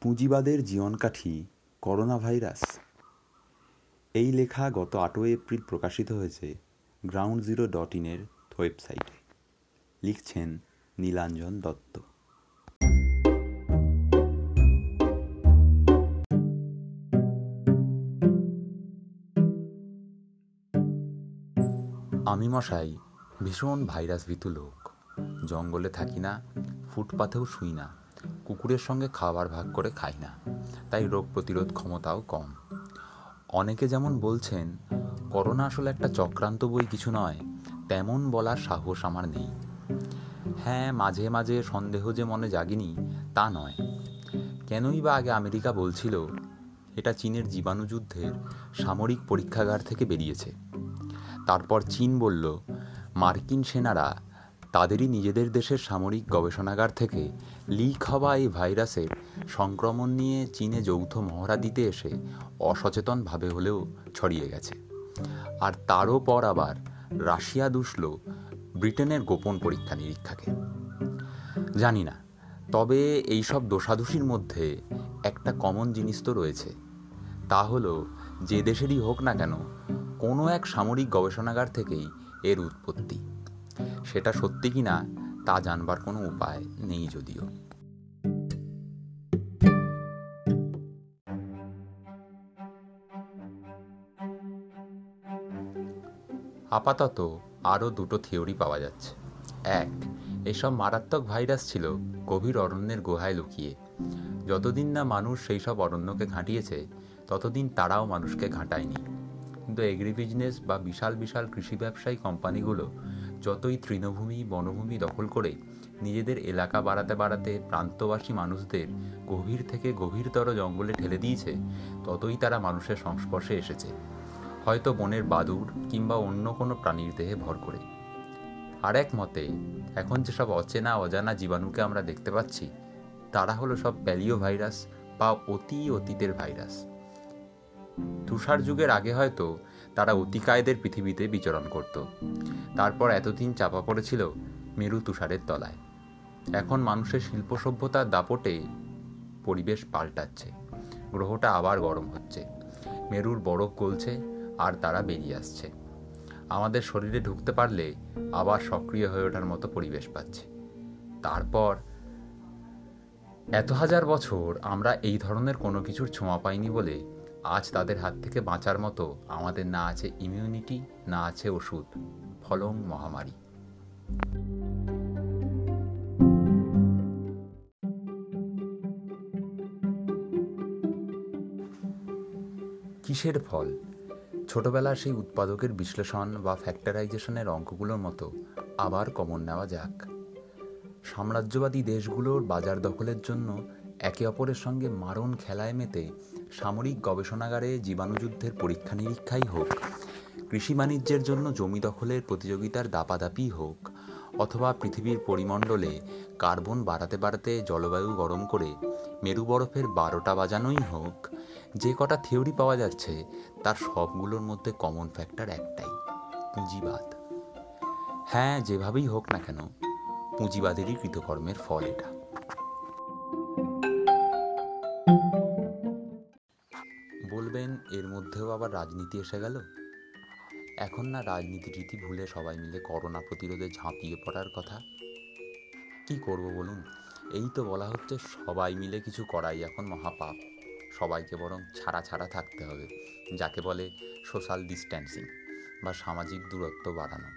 পুঁজিবাদের জীবনকাঠি corona virus এই লেখা গত আটই এপ্রিল প্রকাশিত হয়েছে গ্রাউন্ড জিরো ডট ইনের ওয়েবসাইটে। লিখছেন নীলাঞ্জন দত্ত। আমি মশাই, ভীষণ ভাইরাস ভীতু লোক। জঙ্গলে থাকি না ফুটপাথেও শুই না। কুকুরের সঙ্গে খাবার ভাগ করে খাই না। তাই রোগ প্রতিরোধ ক্ষমতাও কম। অনেকে যেমন বলছেন, করোনা আসলে একটা চক্রান্ত বই কিছু নয়, তেমন বলার সাহস আমার নেই। হ্যাঁ মাঝে মাঝে সন্দেহ যে মনে জাগিনি, তা নয়। কেনই বা আগে আমেরিকা বলছিল, এটা চীনের জীবাণুযুদ্ধের সামরিক পরীক্ষাগার থেকে বেরিয়েছে। তারপর চীন বলল, মার্কিন সেনারা তাদেরই নিজেদের দেশের সামরিক গবেষণাগার থেকে লিক হওয়া এই ভাইরাসের সংক্রমণ নিয়ে চীনে যৌথ মহড়া দিতে এসে অসচেতনভাবে হলেও ছড়িয়ে গেছে। আর তারও পর আবার রাশিয়া দুষল ব্রিটেনের গোপন পরীক্ষা নিরীক্ষাকে। জানি না, তবে এইসব দোষাদোষির মধ্যে একটা কমন জিনিস তো রয়েছে। তা হলো, যে দেশেরই হোক না কেন, কোনো এক সামরিক গবেষণাগার থেকেই এর উৎপত্তি। সেটা সত্যি কি না, তা জানবার কোনো উপায় নেই যদিও। আপাতত আরও দুটো থিওরি পাওয়া যাচ্ছে। এক, এসব মারাত্মক ভাইরাস ছিল গভীর অরণ্যের গুহায় লুকিয়ে। যতদিন না মানুষ সেই সব অরণ্যকে ঘাঁটিয়েছে, ততদিন তারাও মানুষকে ঘাঁটায়নি। কিন্তু এগ্রি বিজনেস বা বিশাল বিশাল কৃষি ব্যবসায়ী কোম্পানিগুলো যতই তৃণভূমি, বনভূমি দখল করে নিজেদের এলাকা বাড়াতে বাড়াতে প্রান্তবাসী মানুষদের গভীর থেকে গভীরতর জঙ্গলে ঠেলে দিয়েছে, ততই তারা মানুষের সংস্পর্শে এসেছে। হয়তো বনের বাদুর কিংবা অন্য কোনো প্রাণীর দেহে ভর করে। আর এক মতে, এখন যেসব অচেনা, অজানা জীবাণুকে আমরা দেখতে পাচ্ছি, তারা হলো সব প্যালিও ভাইরাস বা অতি অতীতের ভাইরাস। তুষার যুগের আগে হয়তো তারা অতিকায়দের পৃথিবীতে বিচরণ করত। তারপর এতদিন চাপা পড়েছিল মেরু তুষারের তলায়। এখন মানুষের শিল্প সভ্যতার দাপটে পরিবেশ পাল্টাচ্ছে। গ্রহটা আবার গরম হচ্ছে। মেরুর বরফ গলছে আর তারা বেরিয়ে আসছে। আমাদের শরীরে ঢুকতে পারলে আবার সক্রিয় হয়ে ওঠার মতো পরিবেশ পাচ্ছে। তারপর এত হাজার বছর আমরা এই ধরনের কোনো কিছুর ছোঁয়া পাইনি বলে আজ তাদের হাত থেকে বাঁচার মতো আমাদের না আছে ইমিউনিটি না আছে ওষুধ, ফলং মহামারী। কিসের ফল? ছোটবেলার সেই উৎপাদকের বিশ্লেষণ বা ফ্যাক্টরাইজেশনের অঙ্কগুলোর মতো আবার কমন নেওয়া যাক। সাম্রাজ্যবাদী দেশগুলোর বাজার দখলের জন্য একে অপরের সঙ্গে মারণ খেলায় মেতে সামরিক গবেষণাগারে জীবাণুযুদ্ধের পরীক্ষা নিরীক্ষাই হোক, কৃষি বাণিজ্যের জন্য জমি দখলের প্রতিযোগিতার দাপাদাপি হোক, অথবা পৃথিবীর পরিমণ্ডলে কার্বন বাড়াতে বাড়াতে জলবায়ু গরম করে মেরু বরফের বারোটা বাজানোই হোক, যে কটা থিওরি পাওয়া যাচ্ছে তার সবগুলোর মধ্যে কমন ফ্যাক্টর একটাই, পুঁজিবাদ। হ্যাঁ যেভাবেই হোক না কেন, পুঁজিবাদেরই কৃতকর্মের ফল এটা। বলবেন এর মধ্যেও আবার রাজনীতি এসে গেল। এখন না রাজনীতি রীতি ভুলে সবাই মিলে করোনা প্রতিরোধে ঝাঁপিয়ে পড়ার কথা। কি করব বলুন? এই তো বলা হচ্ছে সবাই মিলে কিছু করাই এখন মহাপাপ। সবাইকে বরং ছাড়া ছাড়া থাকতে হবে, যাকে বলে সোশ্যাল ডিস্ট্যান্সিং বা সামাজিক দূরত্ব বাড়ানো।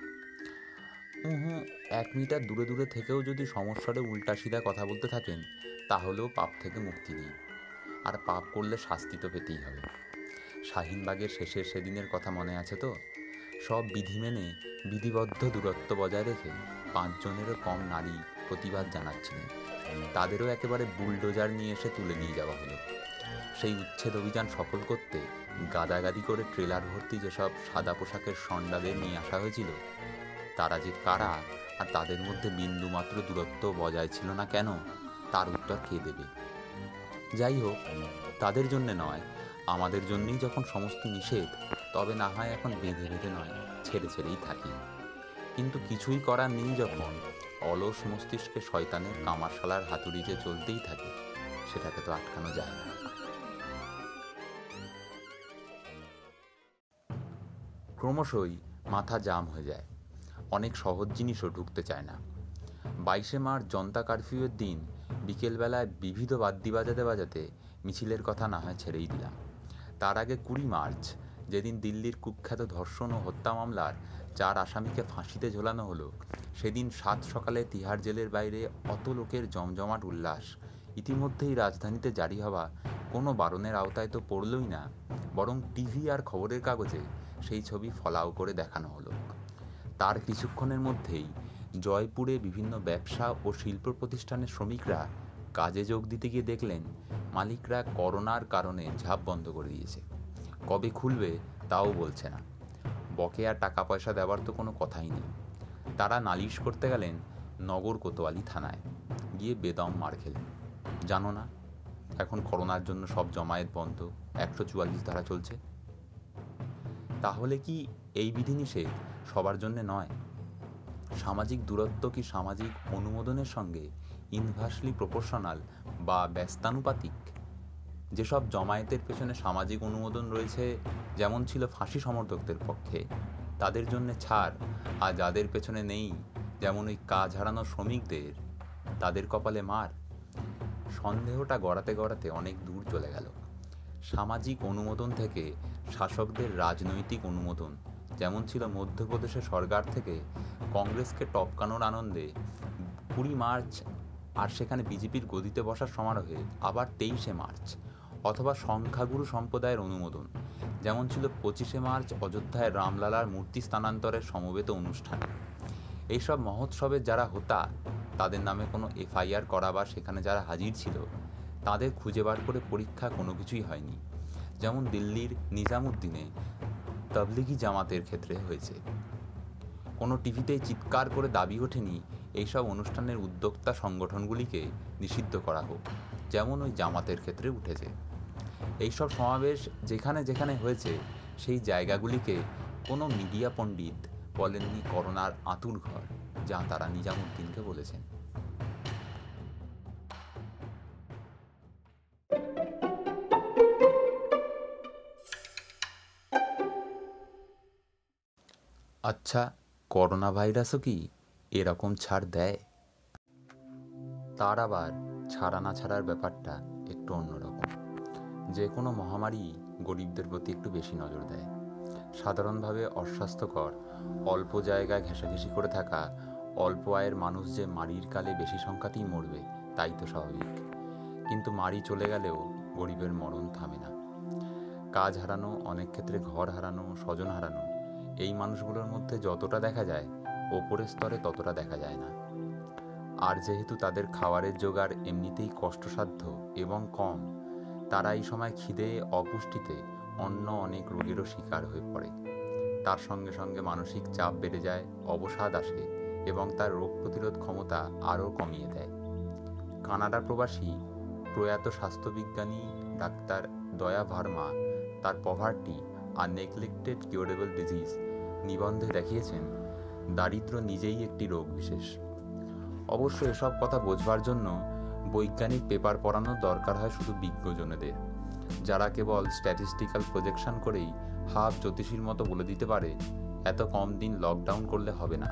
হুম এক মিটার দূরে দূরে থেকেও যদি সমস্যারে উল্টা সিধা কথা বলতে থাকেন, তাহলেও পাপ থেকে মুক্তি নেই। আর পাপ করলে শাস্তি তো পেতেই হবে। শাহিনবাগের শেষের সেদিনের কথা মনে আছে তো? সব বিধি মেনে বিধিবদ্ধ দূরত্ব বজায় রেখে পাঁচজনেরও কম নারী প্রতিবাদ জানাচ্ছিলেন। তাদেরও একেবারে বুলডোজার নিয়ে এসে তুলে নিয়ে যাওয়া হলো। সেই উচ্ছেদ অভিযান সফল করতে গাদাগাদি করে ট্রেলার ভর্তি যেসব সাদা পোশাকের সন্ডাদের নিয়ে আসা হয়েছিল, তারা যে কারা আর তাদের মধ্যে বিন্দুমাত্র দূরত্ব বজায় ছিল না কেন, তার উত্তর খেয়ে দেবে? যাই হোক, তাদের জন্য নয় আমাদের জন্যই যখন সমস্ত নিষেধ, তবে না হয় এখন বেঁধে বেঁধে নয়, ছেড়ে ছেড়েই থাকি। কিন্তু কিছুই করার নেই যখন অলস মস্তিষ্কে শয়তানের কামারশালার হাতুড়ি যে চলতেই থাকে, সেটাকে তো আটকানো যায় না। ক্রমশই মাথা জাম হয়ে যায়। অনেক সহজ জিনিসও ঢুকতে চায় না। বাইশে মার্চ জনতা কারফিউয়ের দিন, বিকেলবেলায় বিবিধ বাদ্যি বাজাতে বাজাতে মিছিলের কথা না হয় ছেড়েই দিলাম। তার আগে কুড়ি মার্চ, যেদিন দিল্লির কুখ্যাত ধর্ষণ ও হত্যা মামলার চার আসামিকে ফাঁসিতে ঝোলানো হলো, সেদিন সাত সকালে তিহার জেলের বাইরে অত লোকের জমজমাট উল্লাস, ইতিমধ্যেই রাজধানীতে জারি হওয়া কোনো বারণের আওতায় তো পড়লই না, বরং টিভি আর খবরের কাগজে সেই ছবি ফলাও করে দেখানো হলো। তার কিছুক্ষণের মধ্যেই জয়পুরে বিভিন্ন ব্যবসা ও শিল্প প্রতিষ্ঠানের শ্রমিকরা কাজে যোগ দিতে গিয়ে দেখলেন মালিকরা করোনার কারণে ঝাঁপ বন্ধ করে দিয়েছে। কবে খুলবে তাও বলছে না। বকেয়া টাকা পয়সা দেওয়ার তো কোনো কথাই নেই। তারা নালিশ করতে গেলেন নগর কোতোয়ালি থানায়। গিয়ে বেদম মার খেলেন। জানো না, এখন করোনার জন্য সব জমায়েত বন্ধ, একশো চুয়াল্লিশ ধারা চলছে। তাহলে কি এই বিধিনিষেধ সবার জন্য নয়? সামাজিক দূরত্ব কি সামাজিক অনুমোদনের সঙ্গে ইনভার্সলি প্রপোর্শনাল বা ব্যস্তানুপাতিক। যেসব জমায়েতের পেছনে সামাজিক অনুমোদন রয়েছে, যেমন ছিল ফাঁসি সমর্থকদের পক্ষে, তাদের জন্য ছাড়। আর যাদের পেছনে নেই, যেমন ওই কাজ হারানো শ্রমিকদের, তাদের কপালে মার। সন্দেহটা গড়াতে গড়াতে অনেক দূর চলে গেল। সামাজিক অনুমোদন থেকে শাসকদের রাজনৈতিক অনুমোদন, যেমন ছিল মধ্যপ্রদেশের সরকার থেকে কংগ্রেসকে টপকানোর আনন্দে কুড়ি মার্চ আর সেখানে বিজেপির গদিতে বসার সমারোহে আবার তেইশে মার্চ, অথবা সংখ্যাগুরু সম্প্রদায়ের অনুমোদন, যেমন ছিল পঁচিশে মার্চ অযোধ্যায় রামলালার মূর্তি স্থানান্তরের সমবেত অনুষ্ঠান। এইসব মহোৎসবের যারা হোতা, তাদের নামে কোনো এফআইআর করা বা সেখানে যারা হাজির ছিল, তাদের খুঁজে বার করে পরীক্ষা কোনো কিছুই হয়নি। যেমন দিল্লির নিজামুদ্দিনে তবলিগি জামাতের ক্ষেত্রে হয়েছে। কোনো টিভিতেই চিৎকার করে দাবি ওঠেনি এইসব অনুষ্ঠানের উদ্যোক্তা সংগঠনগুলিকে নিষিদ্ধ করা হোক, যেমন ওই জামাতের ক্ষেত্রে উঠেছে। এইসব সমাবেশ যেখানে যেখানে হয়েছে, সেই জায়গাগুলিকে কোনো মিডিয়া পণ্ডিত বলেননি করোনার আতুর ঘর, যা তারা নিজামুদ্দিনকে বলেছেন। আচ্ছা করোনা ভাইরাসও কি এরকম ছাড় দেয়? তার আবার ছাড়া না ছাড়ার ব্যাপারটা একটু অন্যরকম। যে কোনো মহামারী গরিবদের প্রতি একটু বেশি নজর দেয়। সাধারণভাবে অস্বাস্থ্যকর, অল্প জায়গায় ঘেঁষাঘেঁষি করে থাকা, অল্প আয়ের মানুষ যে মারির কালে বেশি সংখ্যাতেই মরবে, তাই তো স্বাভাবিক। কিন্তু মারি চলে গেলেও গরিবের মরণ থামে না। কাজ হারানো, অনেক ক্ষেত্রে ঘর হারানো, স্বজন হারানো, এই মানুষগুলোর মধ্যে যতটা দেখা যায় ওপরের স্তরে ততটা দেখা যায় না। আর যেহেতু তাদের খাবারের জোগাড় এমনিতেই কষ্টসাধ্য এবং কম, তারা এই সময় খিদে, অপুষ্টিতে অন্য অনেক রোগেরও শিকার হয়ে পড়ে। তার সঙ্গে সঙ্গে মানসিক চাপ বেড়ে যায়, অবসাদ আসে এবং তার রোগ প্রতিরোধ ক্ষমতা আরও কমিয়ে দেয়। কানাডা প্রবাসী, প্রয়াত স্বাস্থ্যবিজ্ঞানী ডাক্তার দয়া ভার্মা তার পভার্টি আর নেগলেক্টেড কিউরেবল ডিজিজ নিবন্ধে দেখিয়েছেন দারিদ্র নিজেই একটি রোগ বিশেষ। অবশ্য এসব কথা বোঝবার জন্য বৈজ্ঞানিক পেপার পড়ানোর দরকার হয় শুধু বিজ্ঞজনেদের, যারা কেবল স্ট্যাটিস্টিক্যাল প্রজেকশন করেই হাফ জ্যোতিষীর মতো বলে দিতে পারে, এত কম দিন লকডাউন করলে হবে না।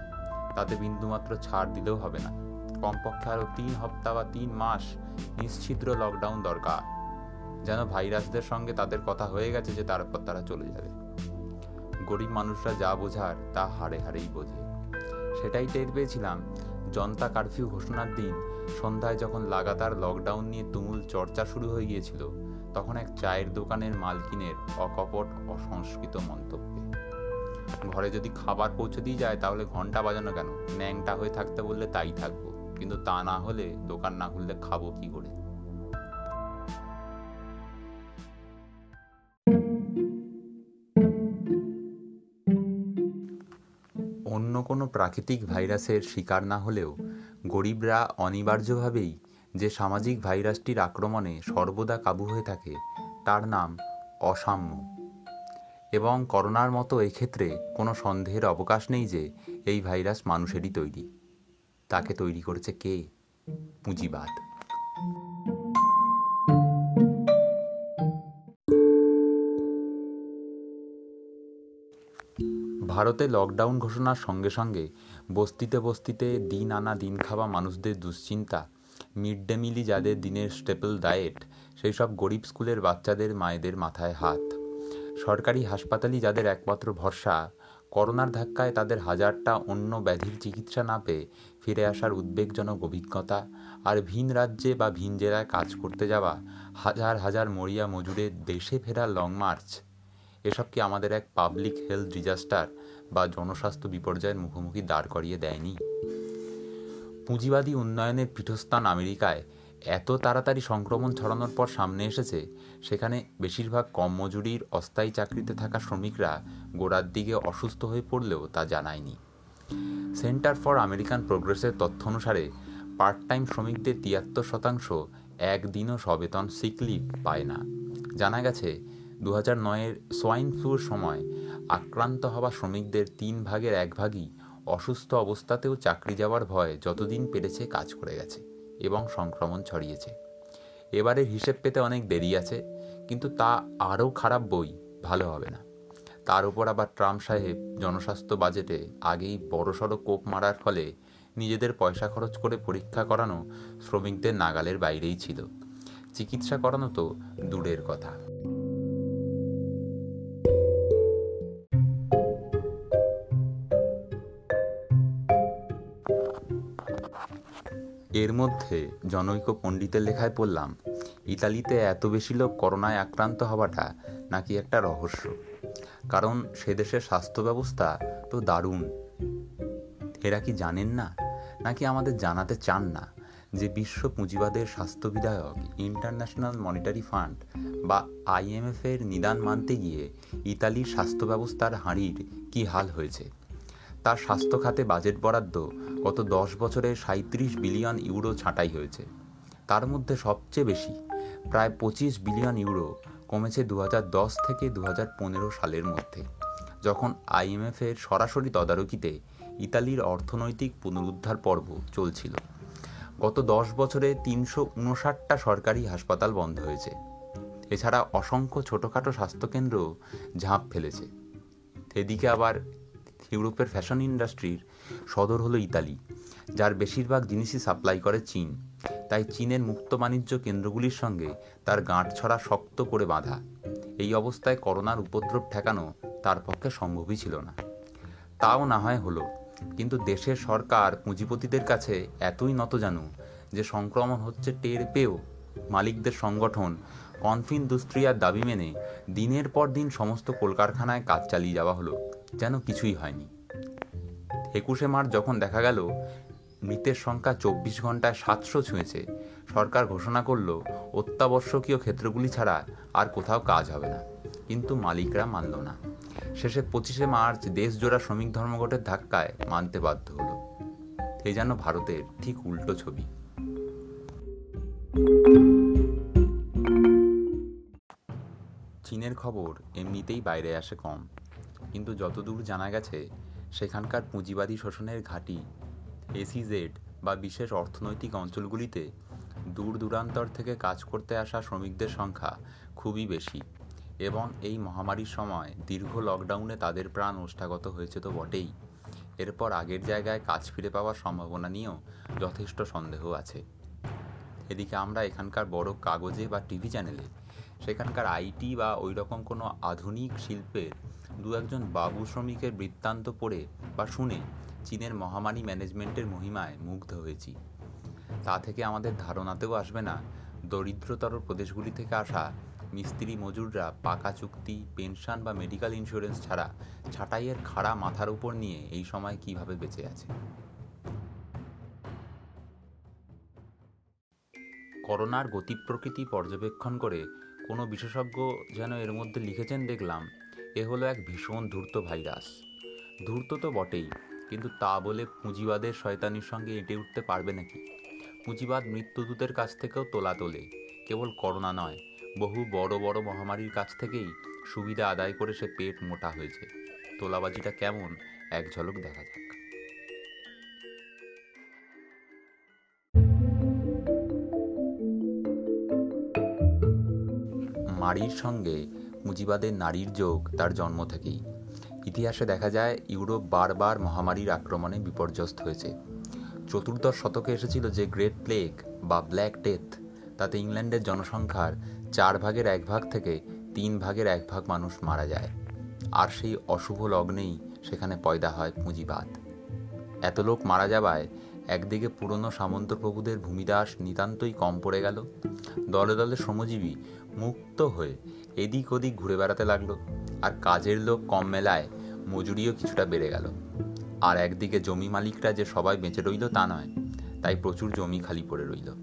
তাতে বিন্দুমাত্র ছাড় দিলেও হবে না। কমপক্ষে আরও তিন সপ্তাহ বা তিন মাস নিশ্ছিদ্র লকডাউন দরকার, যেন ভাইরাসদের সঙ্গে তাদের কথা হয়ে গেছে যে তারপর তারা চলে যাবে। গরিব মানুষরা যা বোঝার তা হাড়ে হাড়েই বোঝে। সেটাই টের পেয়েছিলাম। জনতা কারফিউ ঘোষণার দিন, সন্ধ্যায় যখন লাগাতার লকডাউন নিয়ে তুমুল চর্চা শুরু হয়ে গিয়েছিল, তখন এক চায়ের দোকানের মালকিনের অকপট অসংস্কৃত মন্তব্যে। ঘরে যদি খাবার পৌঁছে দিয়ে যায়, তাহলে ঘণ্টা বাজানো কেন? ন্যাংটা হয়ে থাকতে বললে তাই থাকব। কিন্তু তা না হলে দোকান না খুললে খাব কি করে? প্রাকৃতিক ভাইরাসের শিকার না হলেও গরিবরা অনিবার্যভাবেই যে সামাজিক ভাইরাসটির আক্রমণে সর্বদা কাবু হয়ে থাকে, তার নাম অসাম্য। এবং করোনার মতো এক্ষেত্রে কোনো সন্দেহের অবকাশ নেই যে এই ভাইরাস মানুষেরই তৈরি। তাকে তৈরি করেছে কে? পুঁজিবাদ। ভারতে লকডাউন ঘোষণার সঙ্গে সঙ্গে বস্তিতে বস্তিতে দিন আনা দিন খাওয়া মানুষদের দুশ্চিন্তা। মিড ডে মিলই যাদের দিনের স্টেপল ডায়েট, সেই সব গরিব স্কুলের বাচ্চাদের মায়েদের মাথায় হাত। সরকারি হাসপাতালই যাদের একমাত্র ভরসা, করোনার ধাক্কায় তাদের হাজারটা অন্য ব্যাধির চিকিৎসা না পেয়ে ফিরে আসার উদ্বেগজনক অভিজ্ঞতা আর ভিন রাজ্যে বা ভিন জেলায় কাজ করতে যাওয়া হাজার হাজার মরিয়া মজুরের দেশে ফেরা লং মার্চ। এসব কি আমাদের এক পাবলিক হেলথ ডিজাস্টার? বা জনস্বাস্থ্য বিপর্যয়ের মুখোমুখি দাঁড় করিয়ে দেয়নি। পুঁজিবাদী উন্নয়নের পীঠস্থান আমেরিকায় এত তাড়াতাড়ি সংক্রমণ ছড়ানোর পর সামনে এসেছে, সেখানে বেশিরভাগ কম মজুরির অস্থায়ী চাকরিতে থাকা শ্রমিকরা গোড়ার দিকে অসুস্থ হয়ে পড়লেও তা জানায়নি। সেন্টার ফর আমেরিকান প্রোগ্রেসের তথ্য অনুসারে পার্ট টাইম শ্রমিকদের তিয়াত্তর শতাংশ একদিনও সবেতন সিক লিভ পায় না। জানা গেছে দু হাজার নয়ের সোয়াইন ফ্লুর সময় আক্রান্ত হওয়া শ্রমিকদের তিন ভাগের এক ভাগই অসুস্থ অবস্থাতেও চাকরি যাওয়ার ভয় যতদিন পেরেছে কাজ করে গেছে এবং সংক্রমণ ছড়িয়েছে। এবারের হিসেব পেতে অনেক দেরি আছে, কিন্তু তা আরও খারাপ বই, ভালো হবে না। তার উপর আবার ট্রাম্প সাহেব জনস্বাস্থ্য বাজেটে আগেই বড়সড় কোপ মারার ফলে নিজেদের পয়সা খরচ করে পরীক্ষা করানো শ্রমিকদের নাগালের বাইরেই ছিল। চিকিৎসা করানো তো দূরের কথা। এর মধ্যে জনৈক পণ্ডিতের লেখায় পড়লাম, ইতালিতে এত বেশি লোক করোনায় আক্রান্ত হওয়াটা নাকি একটা রহস্য। কারণ সে দেশের স্বাস্থ্য ব্যবস্থা তো দারুণ। এরা কি জানেন না? নাকি আমাদের জানাতে চান না যে বিশ্ব পুঁজিবাদের স্বাস্থ্য বিধায়ক ইন্টারন্যাশনাল মনিটারি ফান্ড বা আইএমএফ এর নিদান মানতে গিয়ে ইতালির স্বাস্থ্য ব্যবস্থার হাঁড়ির কি হাল হয়েছে? তার স্বাস্থ্য খাতে বাজেট বরাদ্দ গত দশ বছরে সাঁত্রিশ বিলিয়ন ইউরো ছাঁটাই হয়েছে। তার মধ্যে সবচেয়ে বেশি, প্রায় পঁচিশ বিলিয়ন ইউরো, কমেছে দু হাজার দশ থেকে দু হাজার পনেরো সালের মধ্যে, যখন আইএমএফের সরাসরি তদারকিতে ইতালির অর্থনৈতিক পুনরুদ্ধার পর্ব চলছিল। গত দশ বছরে তিনশো উনষাটটা সরকারি হাসপাতাল বন্ধ হয়েছে। এছাড়া অসংখ্য ছোটোখাটো স্বাস্থ্যকেন্দ্র ঝাঁপ ফেলেছে। এদিকে আবার ইউরোপের ফ্যাশন ইন্ডাস্ট্রির সদর হলো ইতালি, যার বেশিরভাগ জিনিসই সাপ্লাই করে চীন। তাই চীনের মুক্ত বাণিজ্য কেন্দ্রগুলির সঙ্গে তার গাঁট ছড়া শক্ত করে বাঁধা। এই অবস্থায় করোনার উপদ্রব ঠেকানো তার পক্ষে সম্ভবই ছিল না। তাও না হয় হলো, কিন্তু দেশের সরকার পুঁজিপতিদের কাছে এতই নত জানু যে সংক্রমণ হচ্ছে টের পেয়েও মালিকদের সংগঠন কনফিন দুস্ত্রিয়ার দাবি মেনে দিনের পর দিন সমস্ত কলকারখানায় কাজ চালিয়ে যাওয়া হলো। যেন কিছুই হয়নি। একুশে মার্চ যখন দেখা গেল, মৃতের সংখ্যা চব্বিশ ঘন্টায় সাতশো ছুঁয়েছে, সরকার ঘোষণা করল, অত্যাবশ্যকীয় ক্ষেত্রগুলি ছাড়া আর কোথাও কাজ হবে না। কিন্তু মালিকরা মানল না। শেষে পঁচিশে মার্চ দেশজোড়া শ্রমিক ধর্মঘটের ধাক্কায় মানতে বাধ্য হলো। এই যেন ভারতের ঠিক উল্টো ছবি। চীনের খবর এমনিতেই বাইরে আসে কম। কিন্তু যতদূর জানা গেছে, সেখানকার পুঁজিবাদী শোষণের ঘাঁটি এসিজেড বা বিশেষ অর্থনৈতিক অঞ্চলগুলিতে দূর দূরান্তর থেকে কাজ করতে আসা শ্রমিকদের সংখ্যা খুবই বেশি এবং এই মহামারীর সময় দীর্ঘ লকডাউনে তাদের প্রাণ ওষ্ঠাগত হয়েছে তো বটেই। এরপর আগের জায়গায় কাজ ফিরে পাওয়ার সম্ভাবনা নিয়েও যথেষ্ট সন্দেহ আছে। এদিকে আমরা এখানকার বড় কাগজে বা টিভি চ্যানেলে, সেখানকার আইটি বা ওই রকম কোনো আধুনিক শিল্পের দু একজন বাবু শ্রমিকের বৃত্তান্ত পড়ে বা শুনে চীনের মহামারী ম্যানেজমেন্টের মহিমায় মুগ্ধ হয়েছি। তা থেকে আমাদের ধারণাতেও আসবে না, দরিদ্রতর প্রদেশগুলি থেকে আসা মিস্ত্রি মজুররা পাকা চুক্তি, পেনশন বা মেডিকেল ইন্স্যুরেন্স ছাড়া ছাঁটাইয়ের খাড়া মাথার উপর নিয়ে এই সময় কীভাবে বেঁচে আছে? করোনার গতি প্রকৃতি পর্যবেক্ষণ করে কোনো বিশেষজ্ঞ যেন এর মধ্যে লিখেছেন, দেখলাম এ হলো এক ভীষণ ধূর্ত ভাইরাস। ধূর্ত তো বটেই, কিন্তু তা বলে পুঁজিবাদের শয়তানির সঙ্গে এঁটে উঠতে পারবে নাকি? পুঁজিবাদ মৃত্যুদূতের কাছ থেকেও তোলা তোলে, কেবল করোনা নয়, বহু বড় বড় মহামারীর কাছ থেকেই সুবিধা আদায় করে সে পেট মোটা হয়েছে। তোলাবাজিটা কেমন, এক ঝলক দেখা যাক। মারির সঙ্গে পুঁজিবাদের নারীর যোগ তার জন্ম থেকেই। ইতিহাসে দেখা যায়, ইউরোপ বারবার মহামারীর আক্রমণে বিপর্যস্ত হয়েছে। চতুর্দশ শতকে এসেছিল যে গ্রেট প্লেগ বা ব্ল্যাক ডেথ। তাতে ইংল্যান্ডের জনসংখ্যার চার ভাগের এক ভাগ থেকে তিন ভাগের এক ভাগ মানুষ মারা যায়। আর সেই অশুভ লগ্নেই সেখানে পয়দা হয় পুঁজিবাদ এত লোক মারা যাওয়ায় একদিকে পুরনো সামন্ত প্রভুদের ভূমিদাস নিতান্তই কম পড়ে গেল। দলে দলে শ্রমজীবী মুক্ত হয়ে এদিক ওদিক ঘুরে বেড়াতে লাগল। আর কাজের লোক কম মেলায় মজুরিও কিছুটা বেড়ে গেল। আর একদিকে জমি মালিকরা যে সবাই বেঁচে রইল তা নয়, তাই প্রচুর জমি খালি পড়ে রইল।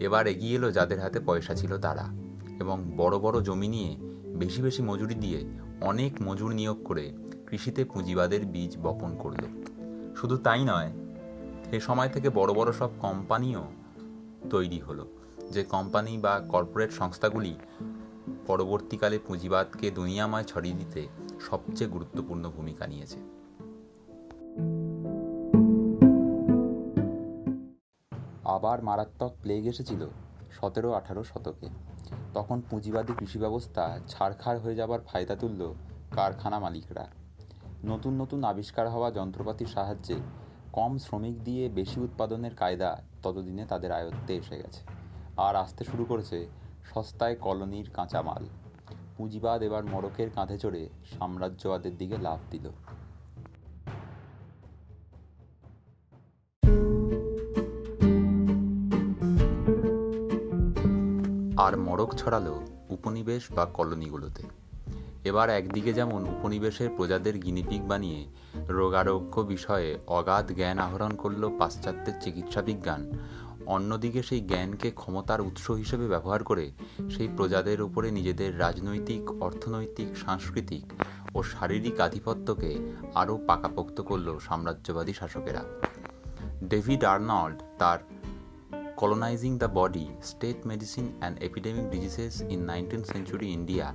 এবার এগিয়ে এলো যাদের হাতে পয়সা ছিল তারা। এবং বড় বড় জমি নিয়ে বেশি বেশি মজুরি দিয়ে অনেক মজুর নিয়োগ করে কৃষিতে পুঁজিবাদের বীজ বপন করল। শুধু তাই নয় সে সময় থেকে বড় বড় সব কোম্পানিও তৈরি হলো। যে কোম্পানি বা কর্পোরেট সংস্থাগুলি পরবর্তীকালে পুঁজিবাদকে দুনিয়াময় ছড়িয়ে দিতে সবচেয়ে গুরুত্বপূর্ণ ভূমিকা নিয়েছে। আবার মারাত্মক প্লেগ এসেছিল সতেরো আঠারো শতকে। তখন পুঁজিবাদী কৃষি ব্যবস্থা ছাড়খাড় হয়ে যাবার ফায়দা তুলল কারখানা মালিকরা। নতুন নতুন আবিষ্কার হওয়া যন্ত্রপাতির সাহায্যে কম শ্রমিক দিয়ে বেশি উৎপাদনের কায়দা ততদিনে তাদের আয়ত্তে এসে গেছে। আর আসতে শুরু করেছে সস্তায় কলোনির কাঁচামাল। পুঁজিবাদ এবার মরকের কাঁধে চড়ে সাম্রাজ্যবাদের দিকে লাভ দিল। আর মরক ছড়ালো উপনিবেশ বা কলোনিগুলোতে। এবার একদিকে যেমন উপনিবেশের প্রজাদের গিনিপিক বানিয়ে রোগারোগ্য বিষয়ে অগাধ জ্ঞান আহরণ করল পাশ্চাত্যের চিকিৎসা বিজ্ঞান অন্যদিকে সেই জ্ঞানকে ক্ষমতার উৎস হিসেবে ব্যবহার করে সেই প্রজাদের উপরে নিজেদের রাজনৈতিক, অর্থনৈতিক, সাংস্কৃতিক ও শারীরিক আধিপত্যকে আরও পাকাপোক্ত করল সাম্রাজ্যবাদী শাসকেরা। ডেভিড আর্নল্ড তার colonizing the body, state medicine and epidemic diseases in nineteen century India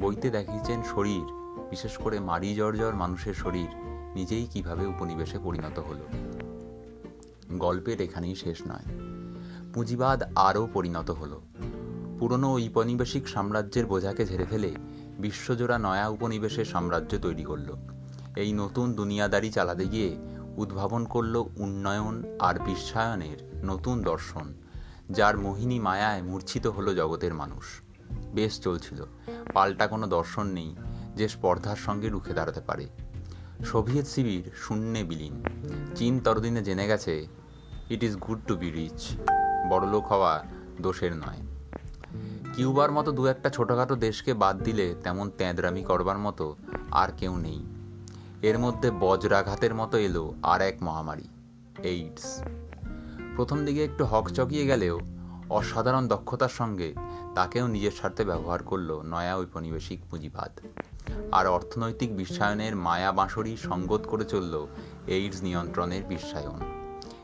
বইতে দেখিয়েছেন শরীর, বিশেষ করে মারি জর্জর মানুষের শরীর, নিজেই কীভাবে উপনিবেশে পরিণত হলো। গল্পের এখানেই শেষ নয়। পুঁজিবাদ আরও পরিণত হলো। পুরনো ঔপনিবেশিক সাম্রাজ্যের বোঝাকে ঝেড়ে ফেলে বিশ্বজোড়া নয়া উপনিবেশের সাম্রাজ্য তৈরি করল। এই নতুন দুনিয়াদারি চালাতে গিয়ে উদ্ভাবন করল উন্নয়ন আর বিশ্বায়নের নতুন দর্শন, যার মোহিনী মায়ায় মূর্ছিত হলো জগতের মানুষ। বেশ চলছিল, পাল্টা কোনো দর্শন নেই যে স্পর্ধার সঙ্গে রুখে দাঁড়াতে পারে। সোভিয়েত শিবির শূন্যে বিলীন, চীন তরদিনে জেনে গেছে it is good to be rich বড়লোক হওয়া দোষের নয়। কিউবার মতো দু একটা ছোটোখাটো দেশকে বাদ দিলে তেমন তেঁদরামি করবার মতো আর কেউ নেই। এর মধ্যে বজ্রাঘাতের মতো এলো আর এক মহামারী, এইডস। প্রথম দিকে একটু হকচকিয়ে গেলেও অসাধারণ দক্ষতার সঙ্গে তাকেও নিজের স্বার্থে ব্যবহার করল নয়া ঔপনিবেশিক পুঁজিবাদ। আর অর্থনৈতিক বিশ্বায়নের মায়া বাঁশরি সঙ্গত করে চলল এইডস নিয়ন্ত্রণের বিশ্বায়ন।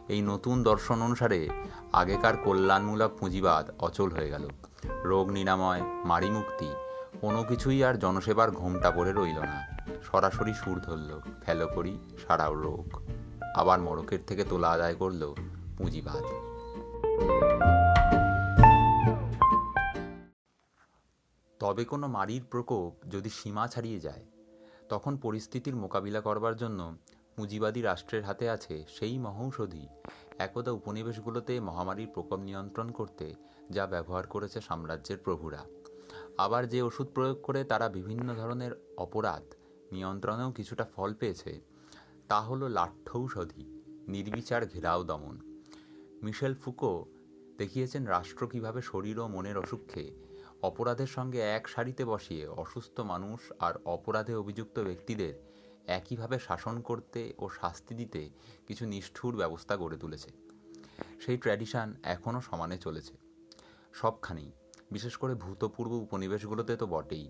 এই নতুন দর্শন অনুসারে আগেকার কল্যাণমূলক পুঁজিবাদ অচল হয়ে গেল। রোগ নিরাময় মারি মুক্তি, কোনো কিছুই আর জনসেবার ঘোমটা পড়ে রইল না। সরাসরি সুর ধরল, ফেলো করি, সারাও রোগ। আবার মরকের থেকে তোলা আদায় করল পুঁজিবাদ। তবে কোনো মারির প্রকোপ যদি সীমা ছাড়িয়ে যায়, তখন পরিস্থিতির মোকাবিলা করবার জন্য পুঁজিবাদী রাষ্ট্রের হাতে আছে সেই মহৌষধি একদা উপনিবেশগুলোতে মহামারীর প্রকোপ নিয়ন্ত্রণ করতে যা ব্যবহার করেছে সাম্রাজ্যের প্রভুরা। আবার যে ওষুধ প্রয়োগ করে তারা বিভিন্ন ধরনের অপরাধ নিয়ন্ত্রণেও কিছুটা ফল পেয়েছে, তা হলো লাঠ্যৌষধি নির্বিচার ঘেরাও দমন। মিশেল ফুকো দেখিয়েছেন রাষ্ট্র কীভাবে শরীর ও মনের অসুখে অপরাধের সঙ্গে এক সারিতে বসিয়ে অসুস্থ মানুষ আর অপরাধে অভিযুক্ত ব্যক্তিদের একইভাবে শাসন করতে ও শাস্তি দিতে কিছু নিষ্ঠুর ব্যবস্থা গড়ে তুলেছে। সেই ট্র্যাডিশন এখনও সমানে চলেছে। সবখানেই, বিশেষ করে ভূতপূর্ব উপনিবেশগুলোতে তো বটেই।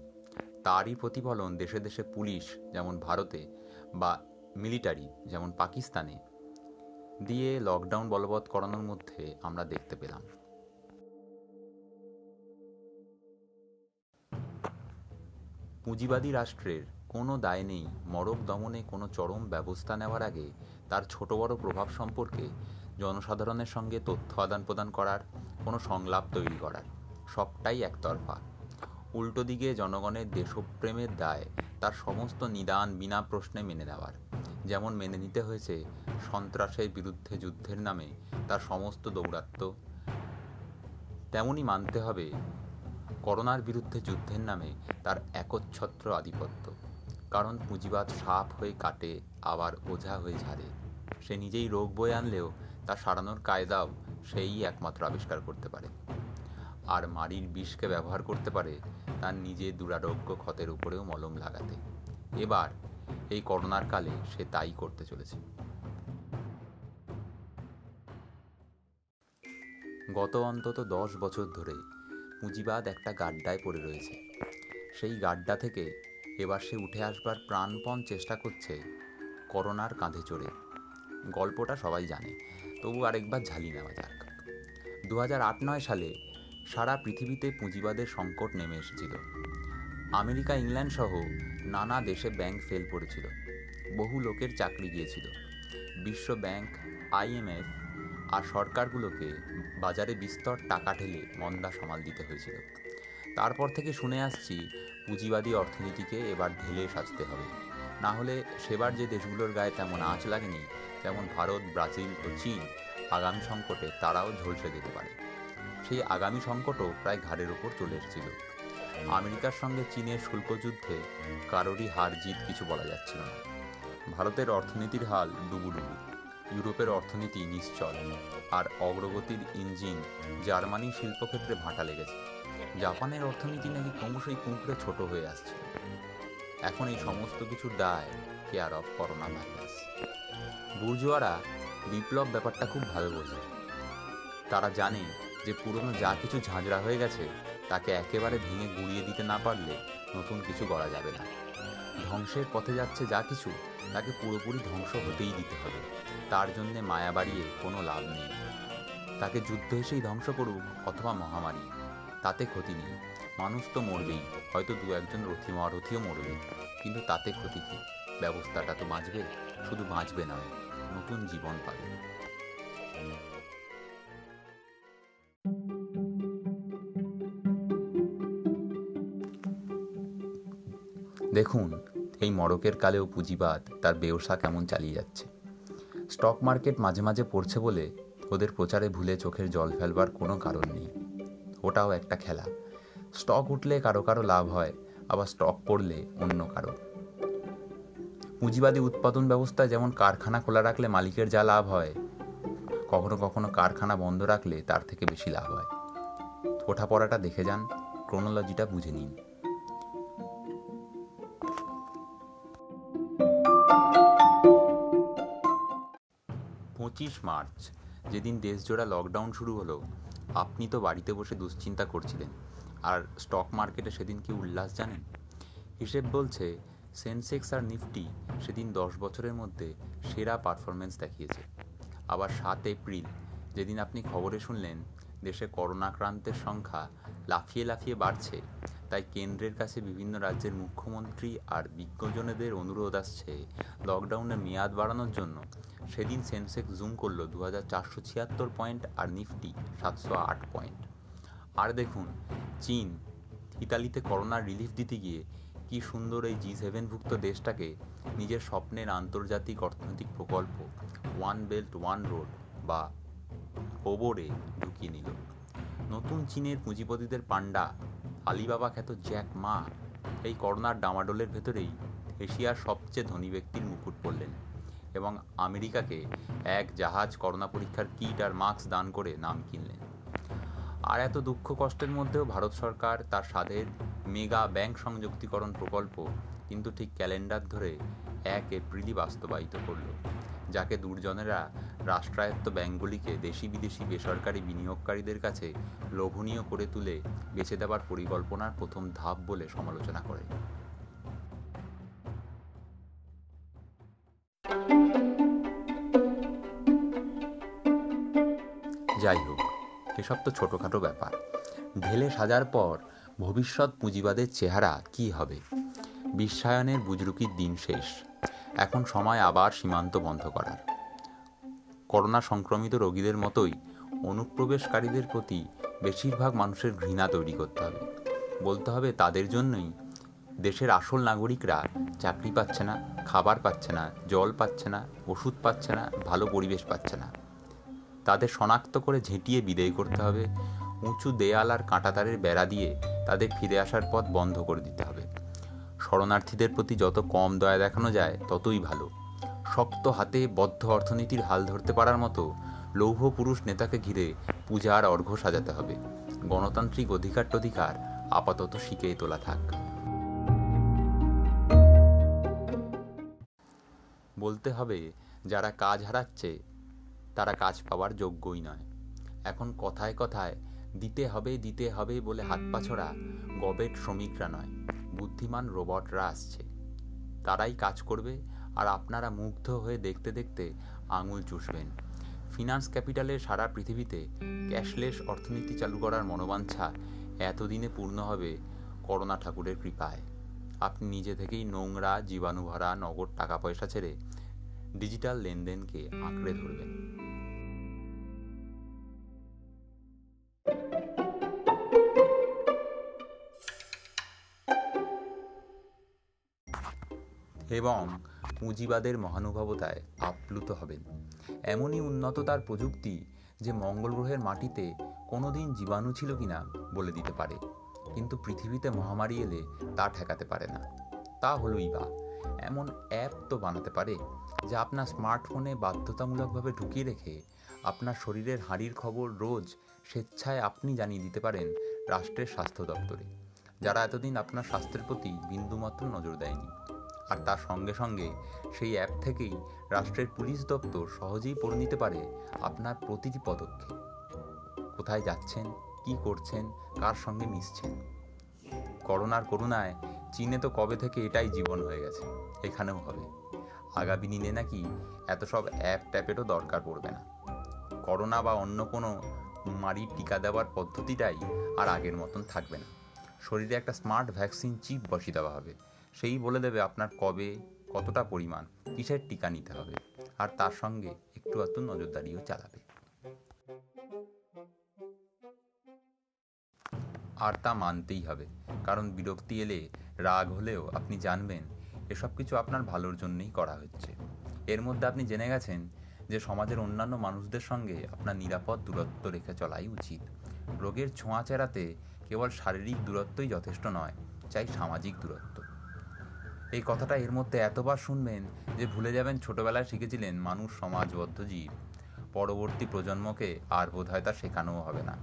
তারই প্রতিফলন দেশে দেশে পুলিশ যেমন ভারতে বা মিলিটারি যেমন পাকিস্তানে দিয়ে লকডাউন বলবৎ করানোর মধ্যে আমরা দেখতে পেলাম। পুঁজিবাদী রাষ্ট্রের কোনো দায় নেই। মরক দমনে কোনো চরম ব্যবস্থা নেওয়ার আগে তার ছোট বড় প্রভাব সম্পর্কে জনসাধারণের সঙ্গে তথ্য আদান প্রদান করার, কোনো সংলাপ তৈরি করার, সবটাই একতরফা। উল্টো দিকে জনগণের দেশপ্রেমের দায় তার সমস্ত নিদান বিনা প্রশ্নে মেনে নেওয়ার। যেমন মেনে নিতে হয়েছে সন্ত্রাসের বিরুদ্ধে যুদ্ধের নামে তার সমস্ত দৌরাত্ম তেমনই মানতে হবে করোনার বিরুদ্ধে যুদ্ধের নামে তার একচ্ছত্র আধিপত্য। কারণ পুঁজিবাদ সাপ হয়ে কাটে, আবার ওঝা হয়ে ঝাড়ে। সে নিজেই রোগ বয়ে আনলেও তা সারানোর কায়দাও সেই একমাত্র আবিষ্কার করতে পারে। আর মারির বিষকে ব্যবহার করতে পারে তার নিজের দুরারোগ্য ক্ষতের উপরেও মলম লাগাতে। এবার এই করোনার কালে সে তাই করতে চলেছে। গত অন্তত দশ বছর ধরে পুঁজিবাদ একটা গাড্ডায় পড়ে রয়েছে। সেই গাড্ডা থেকে এবার সে উঠে আসবার প্রাণপণ চেষ্টা করছে করোনার কাঁধে চড়ে। গল্পটা সবাই জানে, তবু আরেকবার ঝালি নেওয়া যাক। দু আট নয় সালে সারা পৃথিবীতে পুঁজিবাদের সংকট নেমে এসেছিল। আমেরিকা, ইংল্যান্ড সহ নানা দেশে ব্যাংক ফেল করেছিল বহু লোকের চাকরি গিয়েছিল। বিশ্ব ব্যাংক আইএমএফ আর সরকারগুলোকে বাজারে বিস্তর টাকা ঢেলে মন্দা সামাল দিতে হয়েছিল। তারপর থেকে শুনে আসছি পুঁজিবাদী অর্থনীতিকে এবার ঢেলে সাজতে হবে। না হলে সেবার যে দেশগুলোর গায়ে তেমন আঁচ লাগেনি, যেমন ভারত, ব্রাজিল ও চীন, আগামী সংকটে তারাও ঝলসে যেতে পারে। সেই আগামী সংকটও প্রায় ঘাড়ের ওপর চলে এসেছিল। আমেরিকার সঙ্গে চীনের শুল্ক যুদ্ধে কারোরই হার জিত কিছু বলা যাচ্ছিল না। ভারতের অর্থনীতির হাল ডুবুডুবু। ইউরোপের অর্থনীতি নিশ্চল। আর অগ্রগতির ইঞ্জিন জার্মানি শিল্পক্ষেত্রে ভাটা লেগেছে। জাপানের অর্থনীতি নাকি ক্রমশই কুঁকড়ে ছোট হয়ে আসছে। এখন এই সমস্ত কিছু দায় কেয়ার অফ করোনা ভাইরাস বুর্জোয়ারা বিপ্লব ব্যাপারটা খুব ভালো বোঝে। তারা জানে যে পুরনো যা কিছু ঝাঁঝরা হয়ে গেছে, তাকে একেবারে ভেঙে গুঁড়িয়ে দিতে না পারলে নতুন কিছু করা যাবে না। ধ্বংসের পথে যাচ্ছে যা কিছু, তাকে পুরোপুরি ধ্বংস হতেই দিতে হবে। তার জন্যে মায়া বাড়িয়ে কোনো লাভ নেই। তাকে যুদ্ধ এসেই ধ্বংস করুক অথবা মহামারী। তাতে ক্ষতি নেই। মানুষ তো মরবেই, হয়তো দু একজন রথি মহারথীও মরবে কিন্তু তাতে ক্ষতি কী? ব্যবস্থাটা তো বাঁচবে, শুধু বাঁচবে নয়, নতুন জীবন পাবে। দেখুন, এই মড়কের কালেও পুঁজিবাদ, তার ব্যবসা কেমন চালিয়ে যাচ্ছে। স্টক মার্কেট মাঝে মাঝে পড়ছে বলে ওদের প্রচারে ভুলে চোখের জল ফেলবার কোনো কারণ নেই। ওটাও একটা খেলা। স্টক উঠলে কারও কারও লাভ হয়, আবার স্টক পড়লে অন্য কারও। পুঁজিবাদী উৎপাদন ব্যবস্থায় যেমন কারখানা খোলা রাখলে মালিকের যা লাভ হয়, কখনো কখনো কারখানা বন্ধ রাখলে তার থেকে বেশি লাভ হয়। ওঠা পড়াটা দেখে যান ক্রোনোলজিটা বুঝে নিন। পঁচিশ মার্চ, যেদিন দেশজোড়া লকডাউন শুরু হলো আপনি তো বাড়িতে বসে দুশ্চিন্তা করছিলেন। আর স্টক মার্কেটে সেদিন কি উল্লাস জানেন? হিসেব বলছে সেন্সেক্স আর নিফটি সেদিন দশ বছরের মধ্যে সেরা পারফরমেন্স দেখিয়েছে। আবার সাত এপ্রিল, যেদিন আপনি খবরে শুনলেন, দেশে করোনাক্রান্তের সংখ্যা লাফিয়ে লাফিয়ে বাড়ছে। তাই কেন্দ্রের কাছে বিভিন্ন রাজ্যের মুখ্যমন্ত্রী আর বিজ্ঞজনেদের অনুরোধ আসছে লকডাউনের মেয়াদ বাড়ানোর জন্য। সেদিন সেন্সেক্স জুম করল দু হাজার চারশো ছিয়াত্তর পয়েন্ট আর নিফটি সাতশো আট পয়েন্ট। আর দেখুন, চীন, ইতালিতে করোনার রিলিফ দিতে গিয়ে কি সুন্দর এই জি সেভেনভুক্ত দেশটাকে নিজের স্বপ্নের আন্তর্জাতিক অর্থনৈতিক প্রকল্প ওয়ান বেল্ট, ওয়ান রোড বা ওবরে ঢুকিয়ে নিল। নতুন চীনের পুঁজিপতিদের পান্ডা আলিবাবা খ্যাত জ্যাক মা, এই করোনার ডামাডোলের ভেতরেই এশিয়ার সবচেয়ে ধনী ব্যক্তির মুকুট পড়লেন এবং আমেরিকাকে এক জাহাজ করোনা পরীক্ষার কিট আর মাস্ক দান করে নাম কিনলেন। আর এত দুঃখ কষ্টের মধ্যেও ভারত সরকার তার স্বাদের মেগা ব্যাংক সংযুক্তিকরণ প্রকল্প কিন্তু ঠিক ক্যালেন্ডার ধরে এক এপ্রিলই বাস্তবায়িত করল। যাকে দুর্জনেরা রাষ্ট্রায়ত্ত ব্যাঙ্কগুলিকে দেশি বিদেশি বেসরকারি বিনিয়োগকারীদের কাছে লোভনীয় করে তুলে বেছে দেওয়ার পরিকল্পনার প্রথম ধাপ বলে সমালোচনা করে। যাই হোক, এসব তো ছোটোখাটো ব্যাপার। ঢেলে সাজার পর ভবিষ্যৎ পুঁজিবাদের চেহারা কি হবে? বিশ্বায়নের বুজরুকির দিন শেষ। এখন সময় আবার সীমান্ত বন্ধ করার। করোনা সংক্রমিত রোগীদের মতোই অনুপ্রবেশকারীদের প্রতি বেশিরভাগ মানুষের ঘৃণা তৈরি করতে হবে। বলতে হবে তাদের জন্যই দেশের আসল নাগরিকরা চাকরি পাচ্ছে না, খাবার পাচ্ছে না, জল পাচ্ছে না, ওষুধ পাচ্ছে না, ভালো পরিবেশ পাচ্ছে না। তাদের শনাক্ত করে ঝেঁটিয়ে বিদায় করতে হবে, উঁচু দেয়াল আর কাঁটাতারের বেড়া দিয়ে তাদের ফিরে আসার পথ বন্ধ করে দিতে হবে। শরণার্থীদের প্রতি যত কম দয়া দেখানো যায়, ততই ভালো। শক্ত হাতে বদ্ধ অর্থনীতির হাল ধরতে পারার মতো লৌহ পুরুষ নেতাকে ঘিরে পূজা আর অর্ঘ্য সাজাতে হবে। গণতান্ত্রিক অধিকার টধিকার আপাতত শিখেই তোলা থাক। বলতে হবে, যারা কাজ হারাচ্ছে, তারা কাজ পাওয়ার যোগ্যই নয়। এখন কথায় কথায়, দিতে হবে দিতে হবে বলে হাত পাছড়া গবেট শ্রমিকরা নয়। বুদ্ধিমান রোবটরা আসছে। তারাই কাজ করবে আর আপনারা মুগ্ধ হয়ে দেখতে দেখতে আঙুল চুষবেন। ফিনান্স ক্যাপিটালের সারা পৃথিবীতে ক্যাশলেস অর্থনীতি চালু করার মনোবাঞ্ছা এতদিনে পূর্ণ হবে করোনা ঠাকুরের কৃপায়। আপনি নিজে থেকেই নোংরা, জীবাণুভরা, নগদ টাকা পয়সা ছেড়ে ডিজিটাল লেনদেনকে আঁকড়ে ধরবেন। এবং পুঁজিবাদের মহানুভবতায় আপ্লুত হবেন। এমনই উন্নত তার প্রযুক্তি যে মঙ্গল গ্রহের মাটিতে কোনোদিন জীবাণু ছিল কিনা বলে দিতে পারে, কিন্তু পৃথিবীতে মহামারী এলে তা ঠেকাতে পারে না। তা হলোই বা। এমন অ্যাপ তো বানাতে পারে, যা আপনার স্মার্টফোনে বাধ্যতামূলকভাবে ঢুকিয়ে রেখে আপনার শরীরের হাঁড়ির খবর রোজ স্বেচ্ছায় আপনি জানিয়ে দিতে পারেন রাষ্ট্রের স্বাস্থ্য দপ্তরে, যারা এতদিন আপনার স্বাস্থ্যের প্রতি বিন্দুমাত্র নজর দেয়নি। আর তার সঙ্গে সঙ্গে সেই অ্যাপ থেকেই রাষ্ট্রের পুলিশ দপ্তর সহজেই পড়ে নিতে পারে আপনার প্রতিটি পদক্ষেপ। কোথায় যাচ্ছেন, কি করছেন, কার সঙ্গে মিশছেন? করোনার করুণায় চীনে তো কবে থেকে এটাই জীবন হয়ে গেছে, এখানেও হবে। আগামী দিনে নাকি এত সব অ্যাপ ট্যাপেরও দরকার পড়বে না। করোনা বা অন্য কোনো মারির টিকা দেওয়ার পদ্ধতিটাই আর আগের মতন থাকবে না। শরীরে একটা স্মার্ট ভ্যাকসিন চিপ বসিয়ে দেওয়া হবে। সেই বলে দেবে আপনার কবে কতটা পরিমাণ কিসের টিকা নিতে হবে। আর তার সঙ্গে একটু একটু নজরদারিও চালাবে। আর তা মানতেই হবে। কারণ বিরক্তি এলে রাগ হলেও আপনি জানবেন এসব কিছু আপনার ভালোর জন্যই করা হচ্ছে। এর মধ্যে আপনি জেনে গেছেন যে সমাজের অন্যান্য মানুষদের সঙ্গে আপনার নিরাপদ দূরত্ব রেখে চলাই উচিত। রোগের ছোঁয়া চেরাতে কেবল শারীরিক দূরত্বই যথেষ্ট নয়, চাই সামাজিক দূরত্ব। এই কথাটা এর মধ্যে এতবার শুনবেন যে ভুলে যাবেন ছোটবেলায় শিখেছিলেন মানুষ সমাজবদ্ধ জীব পরবর্তী প্রজন্মকে আর বোধ হয় তা শেখানোও হবে না।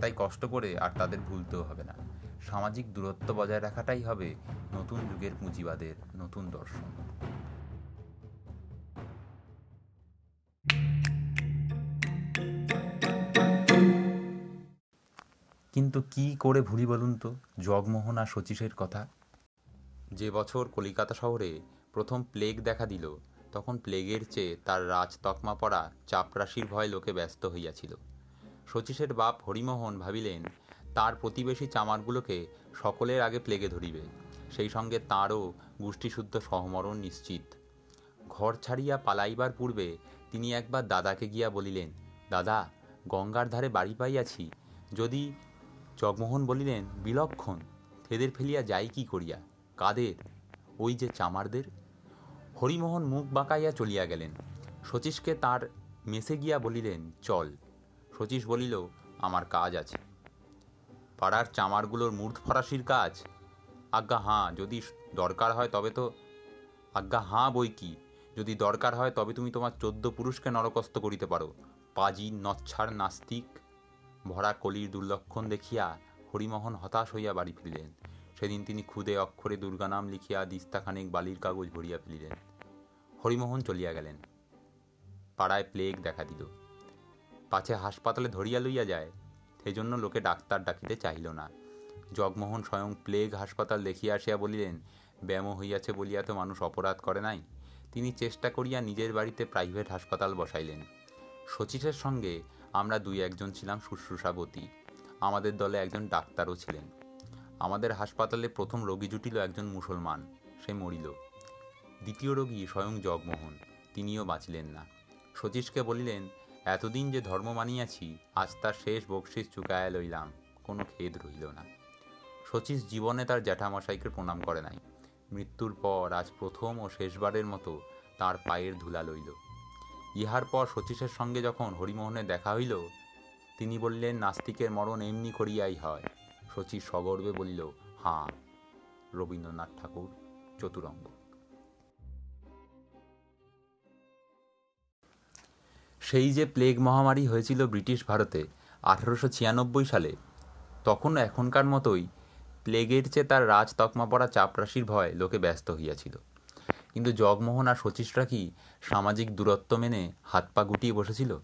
তাই কষ্ট করে আর তাদের ভুলতেও হবে না। সামাজিক দূরত্ব বজায় রাখাটাই হবে নতুন যুগের পুঁজিবাদের নতুন দর্শন। কিন্তু কি করে ভুলি বলুন তো? জগমোহন আর শচীশের কথা। যে বছর কলিকাতা শহরে প্রথম প্লেগ দেখা দিল, তখন প্লেগের চেয়ে তার রাজ তকমা পড়া চাপরাশির ভয় লোকে ব্যস্ত হইয়াছিল। শচীশের বাপ হরিমোহন ভাবিলেন, তার প্রতিবেশী চামারগুলোকে সকলের আগে প্লেগে ধরিবে, সেই সঙ্গে তাঁরও গোষ্ঠীশুদ্ধ সহমরণ নিশ্চিত। ঘর ছাড়িয়া পালাইবার পূর্বে তিনি একবার দাদাকে গিয়া বলিলেন, দাদা, গঙ্গার ধারে বাড়ি পাইয়াছি, যদি জগমোহন বলিলেন, বিলক্ষণ থেদের ফেলিয়া যাই কি করিয়া কাদের? ওই যে চামারদের? হরিমোহন মুখ বাঁকাইয়া চলিয়া গেলেন। শচীশকে তার মেসে গিয়া বলিলেন, চল। শচীশ বলিল, আমার কাজ আছে। পাড়ার চামারগুলোর মূর্ধ ফরাসির কাজ? আজ্ঞা, হাঁ, যদি দরকার হয় তবে তো আজ্ঞা, হাঁ, বই কি? যদি দরকার হয় তবে তুমি তোমার চোদ্দ পুরুষকে নরকস্ত করিতে পারো। পাজি, নচ্ছার, নাস্তিক, ভরা কলির দুর্লক্ষণ দেখিয়া হরিমোহন হতাশ হইয়া বাড়ি ফিরিলেন। সেদিন তিনি খুদে অক্ষরে দুর্গা নাম লিখিয়া দিস্তাখানেক বালির কাগজ ভরিয়া ফেলিলেন। হরিমোহন চলিয়া গেলেন। পাড়ায় প্লেগ দেখা দিল। পাছে হাসপাতালে ধরিয়া লইয়া যায়, সেজন্য লোকে ডাক্তার ডাকিতে চাহিল না। জগমোহন স্বয়ং প্লেগ হাসপাতাল দেখিয়া আসিয়া বলিলেন ব্যায়াম হইয়াছে বলিয়া তো মানুষ অপরাধ করে নাই। তিনি চেষ্টা করিয়া নিজের বাড়িতে প্রাইভেট হাসপাতাল বসাইলেন। শচীশের সঙ্গে আমরা দুই একজন ছিলাম শুশ্রূষাবতী। আমাদের দলে একজন ডাক্তারও ছিলেন। আমাদের হাসপাতালে প্রথম রোগী জুটিল একজন মুসলমান, সে মরিল। দ্বিতীয় রোগী স্বয়ং জগমোহন, তিনিও বাঁচিলেন না। শচীশকে বলিলেন, এতদিন যে ধর্ম মানিয়াছি, আজ তার শেষ বকশিস চুকায়া লইলাম, কোনো খেদ রইল না। শচীশ জীবনে তার জ্যাঠামশাইকে প্রণাম করে নাই। মৃত্যুর পর আজ প্রথম ও শেষবারের মতো তার পায়ের ধুলা লইল। ইহার পর শচীশের সঙ্গে যখন হরিমোহনের দেখা হইল, তিনি বললেন, নাস্তিকের মরণ এমনি করিয়াই হয়। শচীশ সগর্বে বলিল, হাঁ, রবীন্দ্রনাথ ঠাকুর, চতুরঙ্গ। সেই যে প্লেগ মহামারী হয়েছিল ব্রিটিশ ভারতে আঠারোশো ছিয়ানব্বই সালে, তখন এখনকার মতোই প্লেগের চেয়ে তার রাজ তকমা পড়া চাপরাশির ভয় লোকে ব্যস্ত হইয়াছিল। কিন্তু জগমোহন আর শচীশরা কি সামাজিক দূরত্ব মেনে হাত পা গুটিয়ে বসেছিল?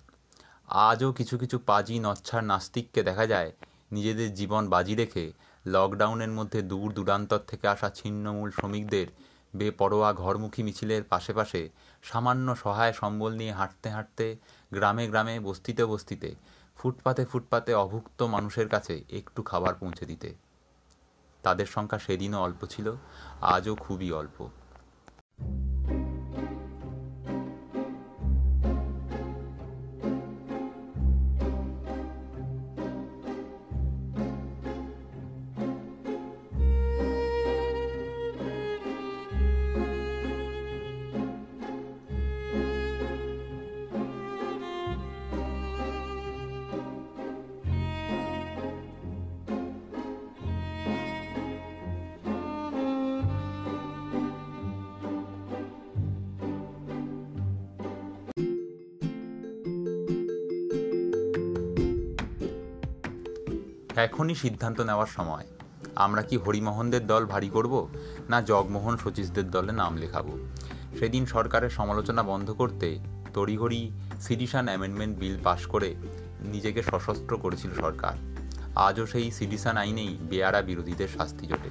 আজও কিছু কিছু পাজি নচ্ছার নাস্তিককে দেখা যায় নিজেদের জীবন বাজি রেখে লকডাউনের মধ্যে দূর দূরান্তর থেকে আসা ছিন্নমূল শ্রমিকদের বেপরোয়া ঘরমুখী মিছিলের পাশে পাশে সামান্য সহায় সম্বল নিয়ে হাঁটতে হাঁটতে গ্রামে গ্রামে, বস্তিতে বস্তিতে, ফুটপাতে ফুটপাতে অভুক্ত মানুষের কাছে একটু খাবার পৌঁছে দিতে। তাদের সংখ্যা সেদিনও অল্প ছিল, আজও খুবই অল্প। এখনই সিদ্ধান্ত নেওয়ার সময়। আমরা কি হরিমোহনদের দল ভারী করব, না জগমোহন শচীশদের দলে নাম লেখাবো? সেদিন সরকারের সমালোচনা বন্ধ করতে তড়িঘড়ি সিডিশন অ্যামেন্ডমেন্ট বিল পাশ করে নিজেকে সশস্ত্র করেছিল সরকার। আজও সেই সিডিশন আইনেই বেয়ারা বিরোধীদের শাস্তি জোটে।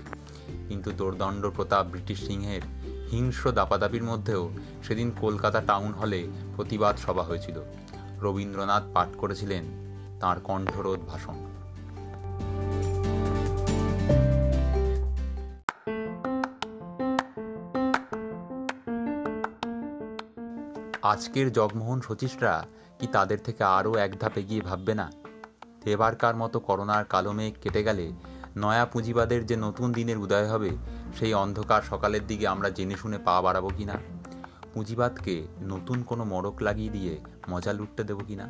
কিন্তু দোর্দণ্ড প্রতাপ ব্রিটিশ সিংহের হিংস্র দাপাদাপির মধ্যেও সেদিন কলকাতা টাউন হলে প্রতিবাদ সভা হয়েছিল। রবীন্দ্রনাথ পাঠ করেছিলেন তাঁর কণ্ঠরোধ ভাষণ। আজকের জগমোহন শচীশরা কি তাদের থেকে আরও এক ধাপ এগিয়ে ভাববে না? এবারকার মতো করোনার কালো মেঘ কেটে গেলে নয়া পুঁজিবাদের যে নতুন দিনের উদয় হবে, সেই অন্ধকার সকালের দিকে আমরা জেনে শুনে পা বাড়াবো কি না? পুঁজিবাদকে নতুন কোনো মড়ক লাগিয়ে দিয়ে মজা লুটতে দেবো কি না?